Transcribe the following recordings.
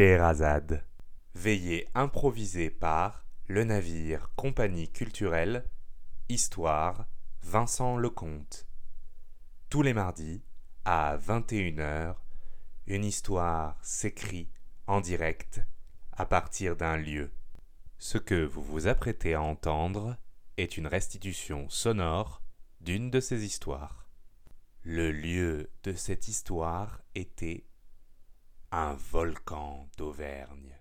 Scheherazade. Veillée par le navire Compagnie culturelle, Histoire, Vincent Lecomte. Tous les mardis, à 21h, une histoire s'écrit en direct à partir d'un lieu. Ce que vous vous apprêtez à entendre est une restitution sonore d'une de ces histoires. Le lieu de cette histoire était un volcan d'Auvergne.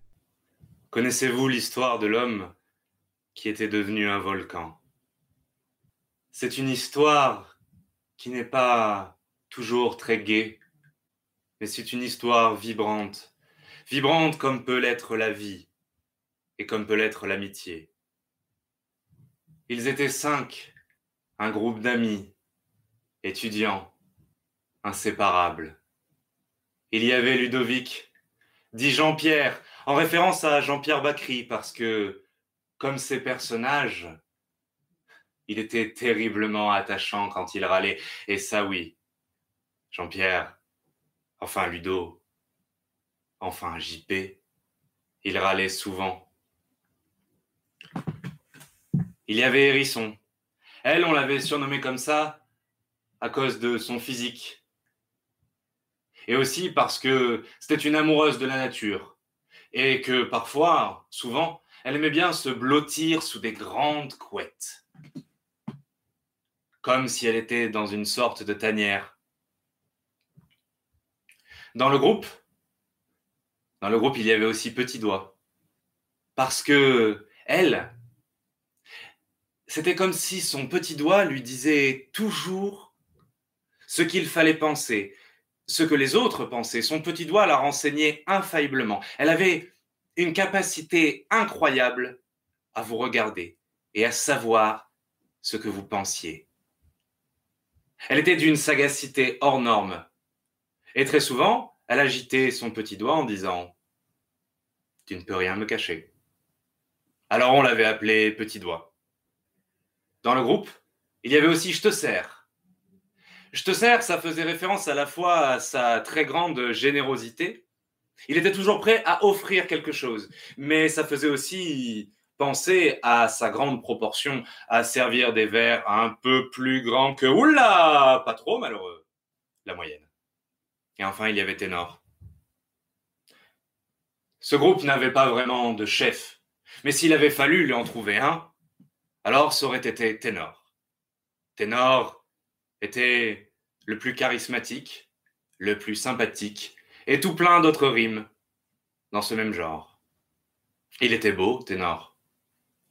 Connaissez-vous l'histoire de l'homme qui était devenu un volcan? C'est une histoire qui n'est pas toujours très gaie, mais c'est une histoire vibrante, vibrante comme peut l'être la vie et comme peut l'être l'amitié. Ils étaient cinq, un groupe d'amis, étudiants, inséparables. Il y avait Ludovic, dit Jean-Pierre, en référence à Jean-Pierre Bacry, parce que, comme ces personnages, il était terriblement attachant quand il râlait. Et ça, oui, Jean-Pierre, enfin Ludo, enfin JP, il râlait souvent. Il y avait Hérisson. Elle, on l'avait surnommée comme ça à cause de son physique et aussi parce que c'était une amoureuse de la nature, et que parfois, souvent, elle aimait bien se blottir sous des grandes couettes, comme si elle était dans une sorte de tanière. Dans le groupe, dans le groupe, il y avait aussi Petit Doigt, parce que elle, c'était comme si son petit doigt lui disait toujours ce qu'il fallait penser, ce que les autres pensaient. Son petit doigt la renseignait infailliblement. Elle avait une capacité incroyable à vous regarder et à savoir ce que vous pensiez. Elle était d'une sagacité hors norme. Et très souvent, elle agitait son petit doigt en disant Tu ne peux rien me cacher. Alors on l'avait appelé Petit Doigt. Dans le groupe, il y avait aussi Je te sers je te sers, ça faisait référence à la fois à sa très grande générosité. Il était toujours prêt à offrir quelque chose, mais ça faisait aussi penser à sa grande proportion, à servir des verres un peu plus grands que, oula, pas trop malheureux, la moyenne. Et enfin, il y avait Ténor. Ce groupe n'avait pas vraiment de chef, mais s'il avait fallu lui en trouver un, alors ça aurait été Ténor. Ténor était le plus charismatique, le plus sympathique, et tout plein d'autres rimes dans ce même genre. Il était beau, Ténor.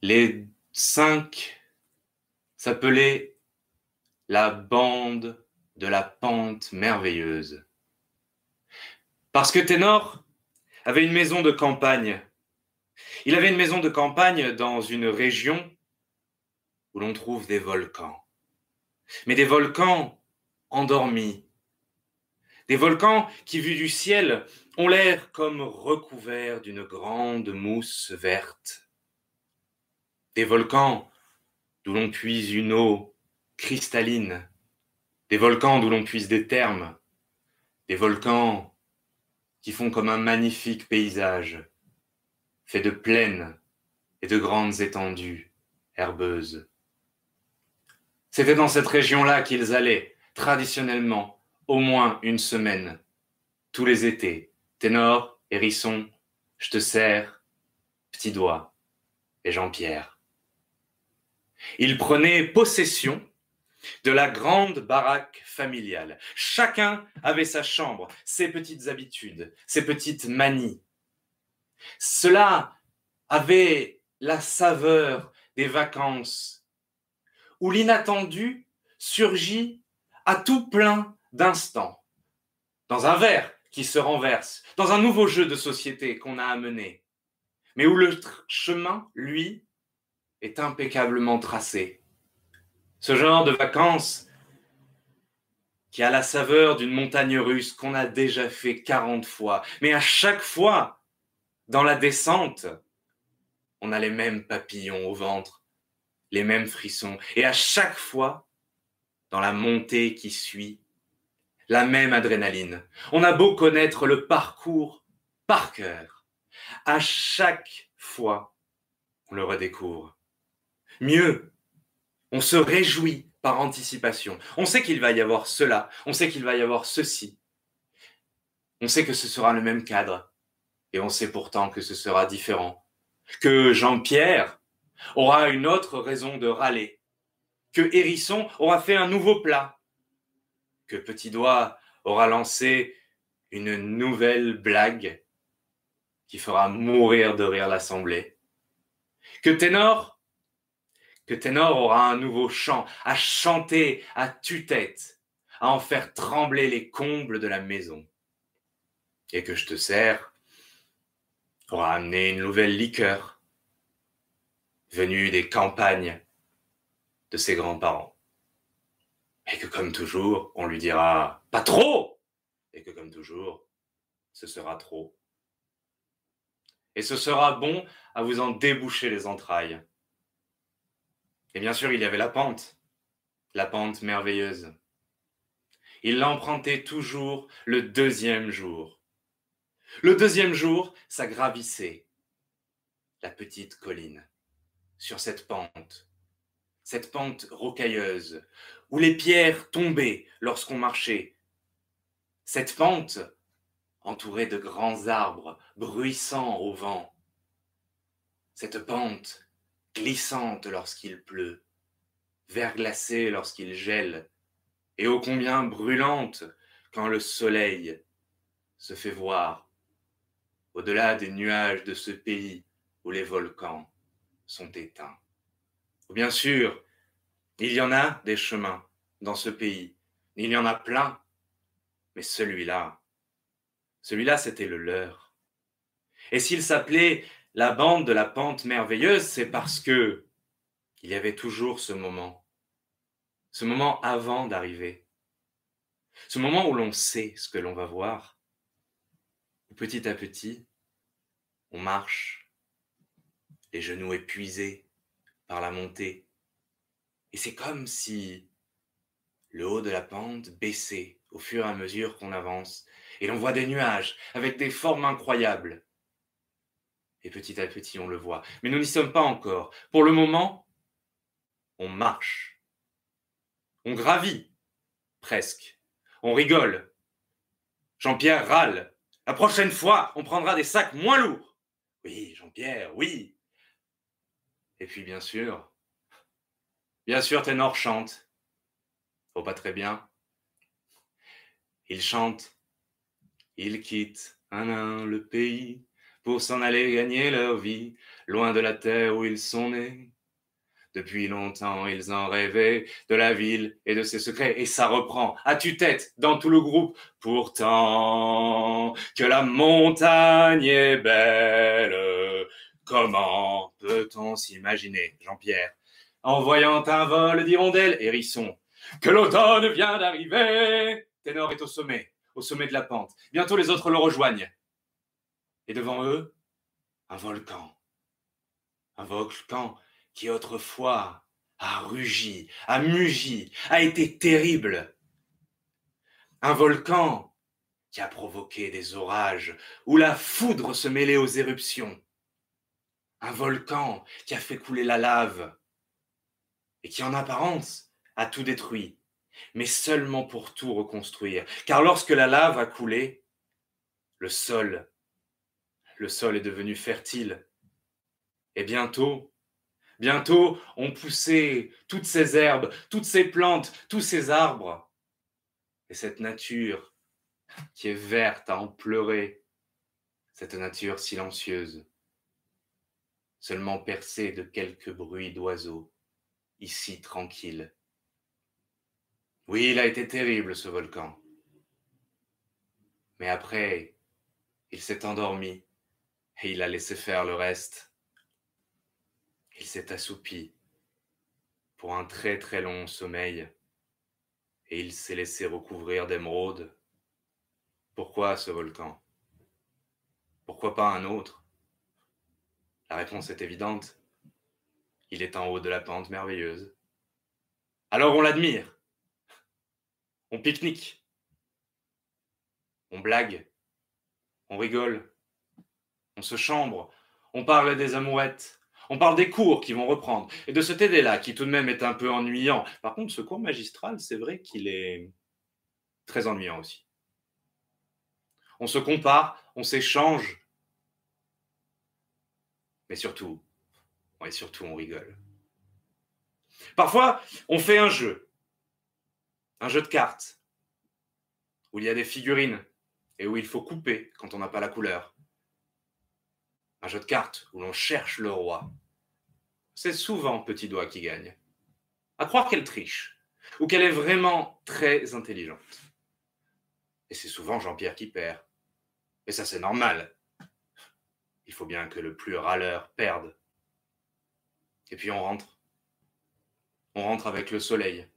Les cinq s'appelaient la bande de la pente merveilleuse. Parce que Ténor avait une maison de campagne. Il avait une maison de campagne dans une région où l'on trouve des volcans mais des volcans endormis. Des volcans qui, vus du ciel, ont l'air comme recouverts d'une grande mousse verte. Des volcans d'où l'on puise une eau cristalline. Des volcans d'où l'on puise des thermes. Des volcans qui font comme un magnifique paysage, fait de plaines et de grandes étendues herbeuses. C'était dans cette région-là qu'ils allaient, traditionnellement, au moins une semaine, tous les étés. Ténor, hérisson, je te sers, petit doigt et Jean-Pierre. Ils prenaient possession de la grande baraque familiale. Chacun avait sa chambre, ses petites habitudes, ses petites manies. Cela avait la saveur des vacances où l'inattendu surgit à tout plein d'instants, dans un verre qui se renverse, dans un nouveau jeu de société qu'on a amené, mais où le chemin, lui, est impeccablement tracé. Ce genre de vacances qui a la saveur d'une montagne russe qu'on a déjà fait 40 fois, mais à chaque fois, dans la descente, on a les mêmes papillons au ventre, les mêmes frissons. Et à chaque fois, dans la montée qui suit, la même adrénaline. On a beau connaître le parcours par cœur. À chaque fois, on le redécouvre. Mieux, on se réjouit par anticipation. On sait qu'il va y avoir cela, on sait qu'il va y avoir ceci. On sait que ce sera le même cadre, et on sait pourtant que ce sera différent. Que Jean-Pierre aura une autre raison de râler. Que Hérisson aura fait un nouveau plat. Que Petit Doigt aura lancé une nouvelle blague qui fera mourir de rire l'assemblée. Que Ténor, que Ténor aura un nouveau chant à chanter à tue-tête, à en faire trembler les combles de la maison. Et que je te sers aura amené une nouvelle liqueur venue des campagnes de ses grands-parents. Et que comme toujours, on lui dira pas trop Et que comme toujours, ce sera trop. Et ce sera bon à vous en déboucher les entrailles. Et bien sûr, il y avait la pente, la pente merveilleuse. Il l'empruntait toujours le deuxième jour. Le deuxième jour, ça gravissait la petite colline sur cette pente, cette pente rocailleuse où les pierres tombaient lorsqu'on marchait. Cette pente entourée de grands arbres bruissants au vent. Cette pente glissante lorsqu'il pleut, verglacée lorsqu'il gèle, et ô combien brûlante quand le soleil se fait voir au-delà des nuages de ce pays où les volcans sont éteints. Bien sûr, il y en a des chemins dans ce pays. Il y en a plein. Mais celui-là, celui-là, c'était le leur. Et s'il s'appelait la bande de la pente merveilleuse, c'est parce que il y avait toujours ce moment. Ce moment avant d'arriver. Ce moment où l'on sait ce que l'on va voir. Petit à petit, on marche, les genoux épuisés par la montée, et c'est comme si le haut de la pente baissait au fur et à mesure qu'on avance, et l'on voit des nuages avec des formes incroyables. Et petit à petit, on le voit. Mais nous n'y sommes pas encore. Pour le moment, on marche. On gravit, presque. On rigole. Jean-Pierre râle. La prochaine fois, on prendra des sacs moins lourds. Oui, Jean-Pierre, oui. Et puis, bien sûr, Bien sûr, Ténor chante. Faut pas très bien. Il chante. Ils quittent un un le pays pour s'en aller gagner leur vie, loin de la terre où ils sont nés. Depuis longtemps, ils en rêvaient de la ville et de ses secrets. Et ça reprend à tue-tête dans tout le groupe. Pourtant, que la montagne est belle, comment peut-on s'imaginer, Jean-Pierre, en voyant un vol d'hirondelles, hérisson, que l'automne vient d'arriver? Ténor est au sommet, au sommet de la pente. Bientôt les autres le rejoignent. Et devant eux, un volcan. Un volcan qui autrefois a rugi, a mugi, a été terrible. Un volcan qui a provoqué des orages où la foudre se mêlait aux éruptions. Un volcan qui a fait couler la lave et qui en apparence a tout détruit, mais seulement pour tout reconstruire. Car lorsque la lave a coulé, le sol, le sol est devenu fertile. Et bientôt, bientôt ont poussé toutes ces herbes, toutes ces plantes, tous ces arbres. Et cette nature qui est verte à en pleurer, cette nature silencieuse, seulement percée de quelques bruits d'oiseaux ici tranquille. Oui, il a été terrible ce volcan. Mais après, il s'est endormi et il a laissé faire le reste. Il s'est assoupi pour un très très long sommeil et il s'est laissé recouvrir d'émeraude. Pourquoi ce volcan? Pourquoi pas un autre? La réponse est évidente. Il est en haut de la pente merveilleuse. Alors on l'admire. On pique-nique. On blague. On rigole. On se chambre, on parle des amourettes, on parle des cours qui vont reprendre, et de ce TD-là qui tout de même est un peu ennuyant. Par contre, ce cours magistral, c'est vrai qu'il est très ennuyant aussi. On se compare, on s'échange, mais surtout, surtout, on rigole. Parfois, on fait un jeu, un jeu de cartes, où il y a des figurines et où il faut couper quand on n'a pas la couleur. Un jeu de cartes où l'on cherche le roi. C'est souvent Petit Doigt qui gagne. À croire qu'elle triche, ou qu'elle est vraiment très intelligente. Et c'est souvent Jean-Pierre qui perd. Et ça, c'est normal. Il faut bien que le plus râleur perde. Et puis on rentre. On rentre avec le soleil,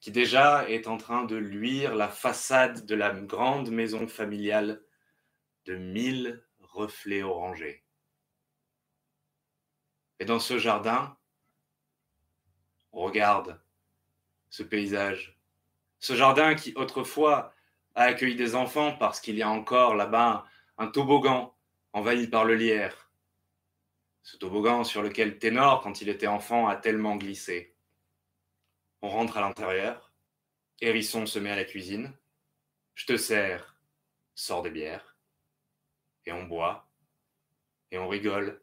qui déjà est en train de luire la façade de la grande maison familiale de mille reflets orangés. Et dans ce jardin, on regarde ce paysage, ce jardin qui autrefois a accueilli des enfants parce qu'il y a encore là-bas un toboggan envahi par le lierre. Ce toboggan sur lequel Ténor, quand il était enfant, a tellement glissé. On rentre à l'intérieur. Hérisson se met à la cuisine. Je te sers, sors des bières. Et on boit. Et on rigole.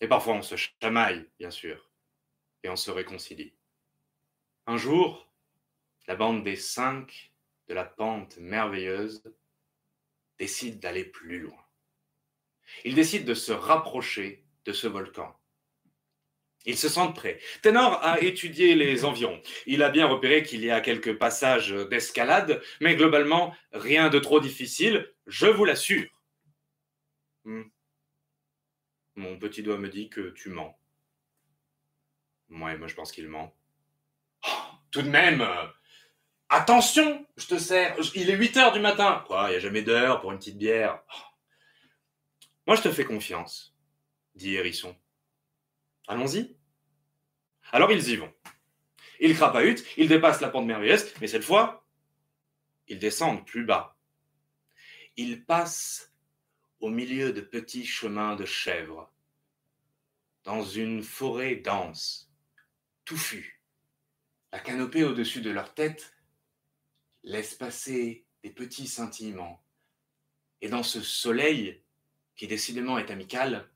Et parfois on se chamaille, bien sûr. Et on se réconcilie. Un jour, la bande des cinq de la pente merveilleuse décide d'aller plus loin. Ils décident de se rapprocher de ce volcan. Ils se sentent prêts. Ténor a étudié les environs. Il a bien repéré qu'il y a quelques passages d'escalade, mais globalement, rien de trop difficile, je vous l'assure. Hmm. Mon petit doigt me dit que tu mens. Ouais, moi je pense qu'il ment. Oh, tout de même, attention, je te sers. Il est 8 heures du matin. Quoi, il n'y a jamais d'heure pour une petite bière? Moi je te fais confiance dit Hérisson. Allons-y. Alors ils y vont. Ils crapahutent, ils dépassent la pente merveilleuse, mais cette fois, ils descendent plus bas. Ils passent au milieu de petits chemins de chèvres, dans une forêt dense, touffue. La canopée au-dessus de leur tête laisse passer des petits scintillements. Et dans ce soleil, qui décidément est amical,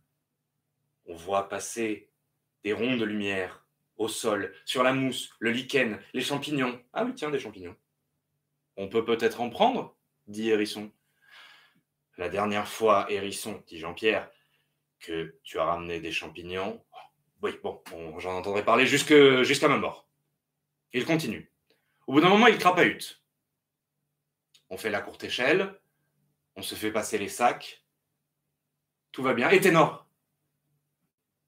on voit passer des ronds de lumière au sol, sur la mousse, le lichen, les champignons. Ah oui, tiens, des champignons. On peut peut-être en prendre dit Hérisson. La dernière fois, Hérisson, dit Jean-Pierre, que tu as ramené des champignons. Oui, bon, j'en entendrai parler jusqu'à ma mort. Il continue. Au bout d'un moment, il crapahute. On fait la courte échelle, on se fait passer les sacs. Tout va bien. Et Ténor,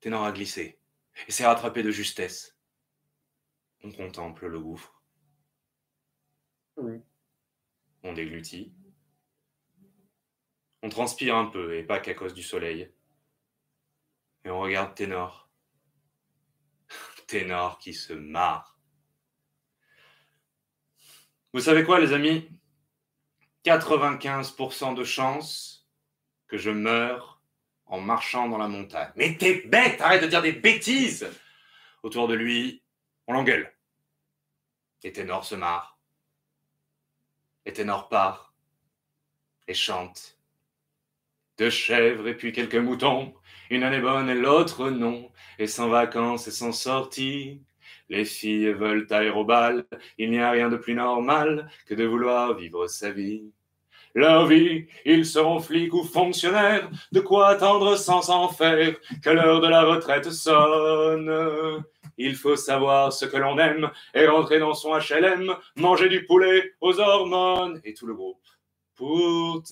Ténor a glissé et s'est rattrapé de justesse. On contemple le gouffre. On déglutit. On transpire un peu, et pas qu'à cause du soleil. Et on regarde Ténor. Ténor qui se marre. Vous savez quoi, les amis? 95% de chance que je meure en marchant dans la montagne. Mais t'es bête, arrête de dire des bêtises Autour de lui, on l'engueule. Et Ténor se marre. Et Ténor part. Et chante. Deux chèvres et puis quelques moutons. Une année bonne et l'autre non. Et sans vacances et sans sortie. Les filles veulent aérobal. Il n'y a rien de plus normal que de vouloir vivre sa vie. Leur vie, ils seront flics ou fonctionnaires, de quoi attendre sans s'en faire, que l'heure de la retraite sonne. Il faut savoir ce que l'on aime et rentrer dans son HLM, manger du poulet aux hormones et tout le groupe. Pourtant,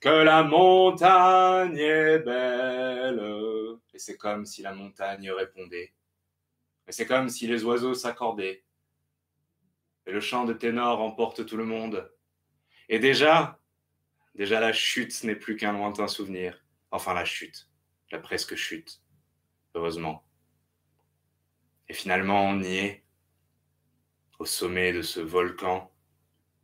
que la montagne est belle. Et c'est comme si la montagne répondait. Et c'est comme si les oiseaux s'accordaient. Et le chant de ténor emporte tout le monde. Et déjà, déjà la chute n'est plus qu'un lointain souvenir. Enfin la chute, la presque chute, heureusement. Et finalement, on y est, au sommet de ce volcan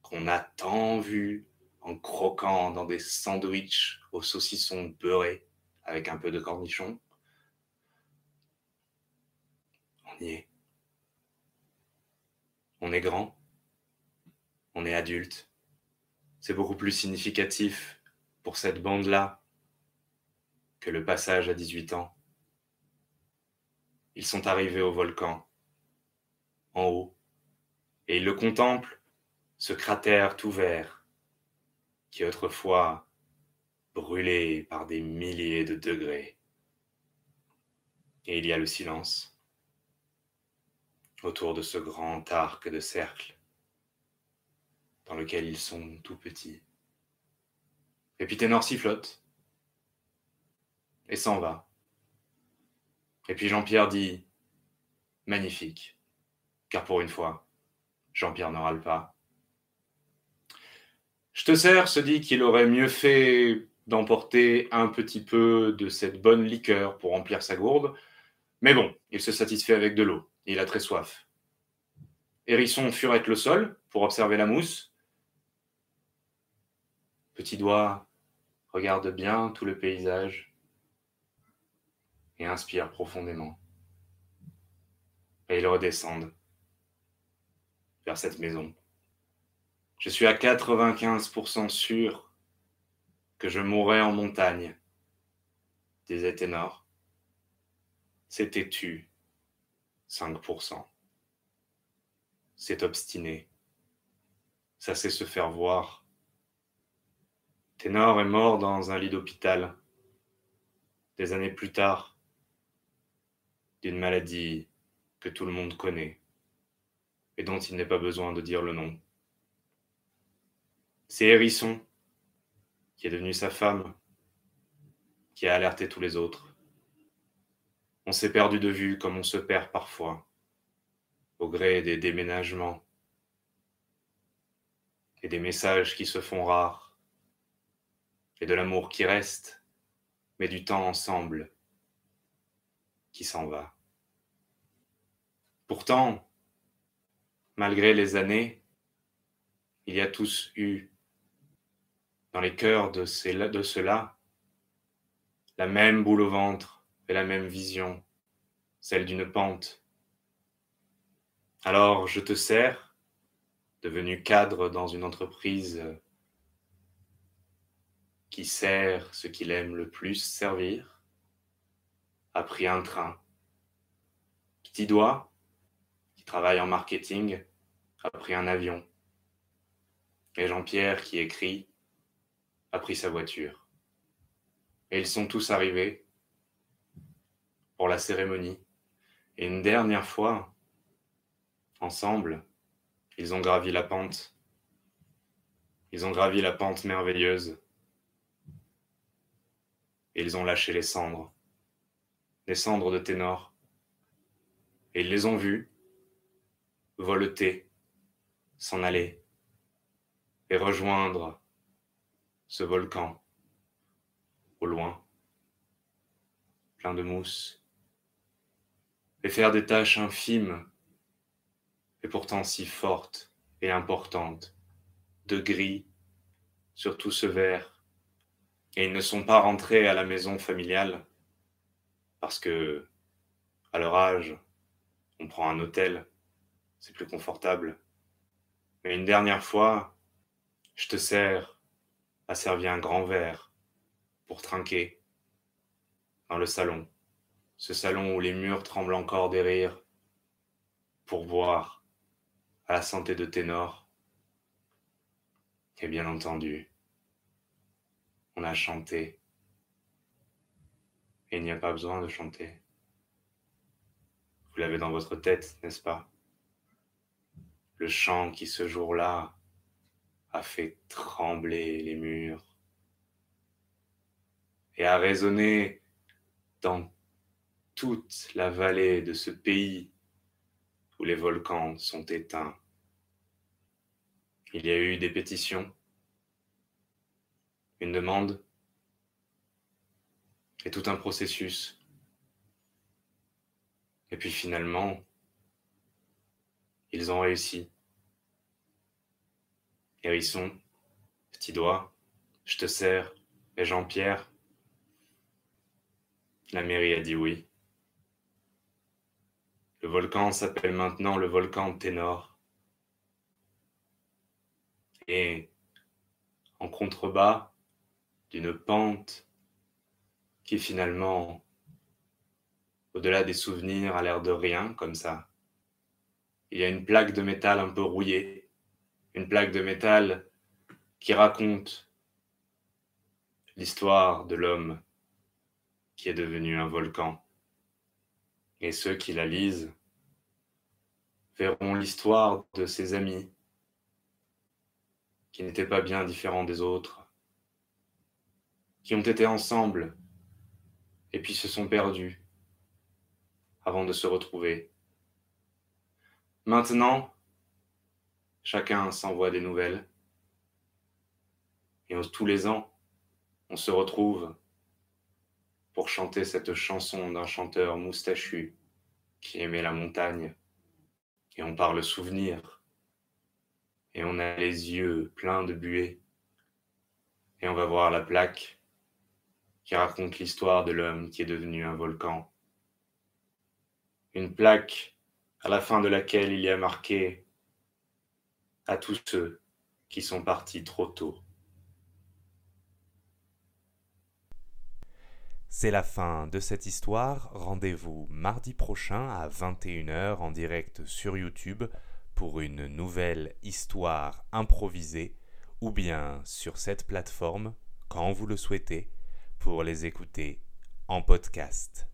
qu'on a tant vu en croquant dans des sandwichs au saucisson beurré avec un peu de cornichon. On y est. On est grand. On est adulte. C'est beaucoup plus significatif pour cette bande-là que le passage à 18 ans. Ils sont arrivés au volcan, en haut, et ils le contemplent, ce cratère tout vert, qui autrefois brûlait par des milliers de degrés. Et il y a le silence autour de ce grand arc de cercle lequel ils sont tout petits. Et puis Ténor flotte et s'en va. Et puis Jean-Pierre dit Magnifique, car pour une fois, Jean-Pierre ne râle pas. Je te sers se dit qu'il aurait mieux fait d'emporter un petit peu de cette bonne liqueur pour remplir sa gourde, mais bon, il se satisfait avec de l'eau, il a très soif. Hérisson furette le sol pour observer la mousse. Petit doigt regarde bien tout le paysage et inspire profondément. Et ils redescendent vers cette maison. Je suis à 95% sûr que je mourrai en montagne, disait Ténor. C'est tu 5%. C'est obstiné. Ça sait se faire voir. Ténor est mort dans un lit d'hôpital. Des années plus tard, d'une maladie que tout le monde connaît et dont il n'est pas besoin de dire le nom. C'est Hérisson, qui est devenu sa femme, qui a alerté tous les autres. On s'est perdu de vue comme on se perd parfois, au gré des déménagements et des messages qui se font rares, et de l'amour qui reste, mais du temps ensemble qui s'en va. Pourtant, malgré les années, il y a tous eu dans les cœurs de, ceux-là la même boule au ventre et la même vision, celle d'une pente. Alors je te sers, devenu cadre dans une entreprise qui sert ce qu'il aime le plus servir, a pris un train. Petit doigt, qui travaille en marketing, a pris un avion. Et Jean-Pierre, qui écrit, a pris sa voiture. Et ils sont tous arrivés pour la cérémonie. Et une dernière fois, ensemble, ils ont gravi la pente. Ils ont gravi la pente merveilleuse. Et ils ont lâché les cendres les cendres de ténor. Et ils les ont vus voleter, s'en aller et rejoindre ce volcan au loin, plein de mousse, et faire des tâches infimes et pourtant si fortes et importantes, de gris sur tout ce verre. Et ils ne sont pas rentrés à la maison familiale parce que à leur âge, on prend un hôtel, c'est plus confortable. Mais une dernière fois, je te sers à servir un grand verre pour trinquer dans le salon, ce salon où les murs tremblent encore des rires, pour boire à la santé de Ténor. Et bien entendu, on a chanté et il n'y a pas besoin de chanter. Vous l'avez dans votre tête, n'est-ce pas? Le chant qui ce jour-là a fait trembler les murs et a résonné dans toute la vallée de ce pays où les volcans sont éteints. Il y a eu des pétitions, une demande et tout un processus. Et puis finalement, ils ont réussi. Hérisson, petit doigt, je te sers, et Jean-Pierre La mairie a dit oui. Le volcan s'appelle maintenant le volcan Ténor. Et en contrebas d'une pente qui finalement, au-delà des souvenirs, a l'air de rien comme ça. Il y a une plaque de métal un peu rouillée, une plaque de métal qui raconte l'histoire de l'homme qui est devenu un volcan. Et ceux qui la lisent verront l'histoire de ses amis qui n'étaient pas bien différents des autres, qui ont été ensemble et puis se sont perdus avant de se retrouver. Maintenant, chacun s'envoie des nouvelles et tous les ans, on se retrouve pour chanter cette chanson d'un chanteur moustachu qui aimait la montagne et on parle souvenir et on a les yeux pleins de buée. Et on va voir la plaque qui raconte l'histoire de l'homme qui est devenu un volcan. Une plaque à la fin de laquelle il y a marqué à tous ceux qui sont partis trop tôt. C'est la fin de cette histoire. Rendez-vous mardi prochain à 21h en direct sur YouTube pour une nouvelle histoire improvisée ou bien sur cette plateforme quand vous le souhaitez pour les écouter en podcast.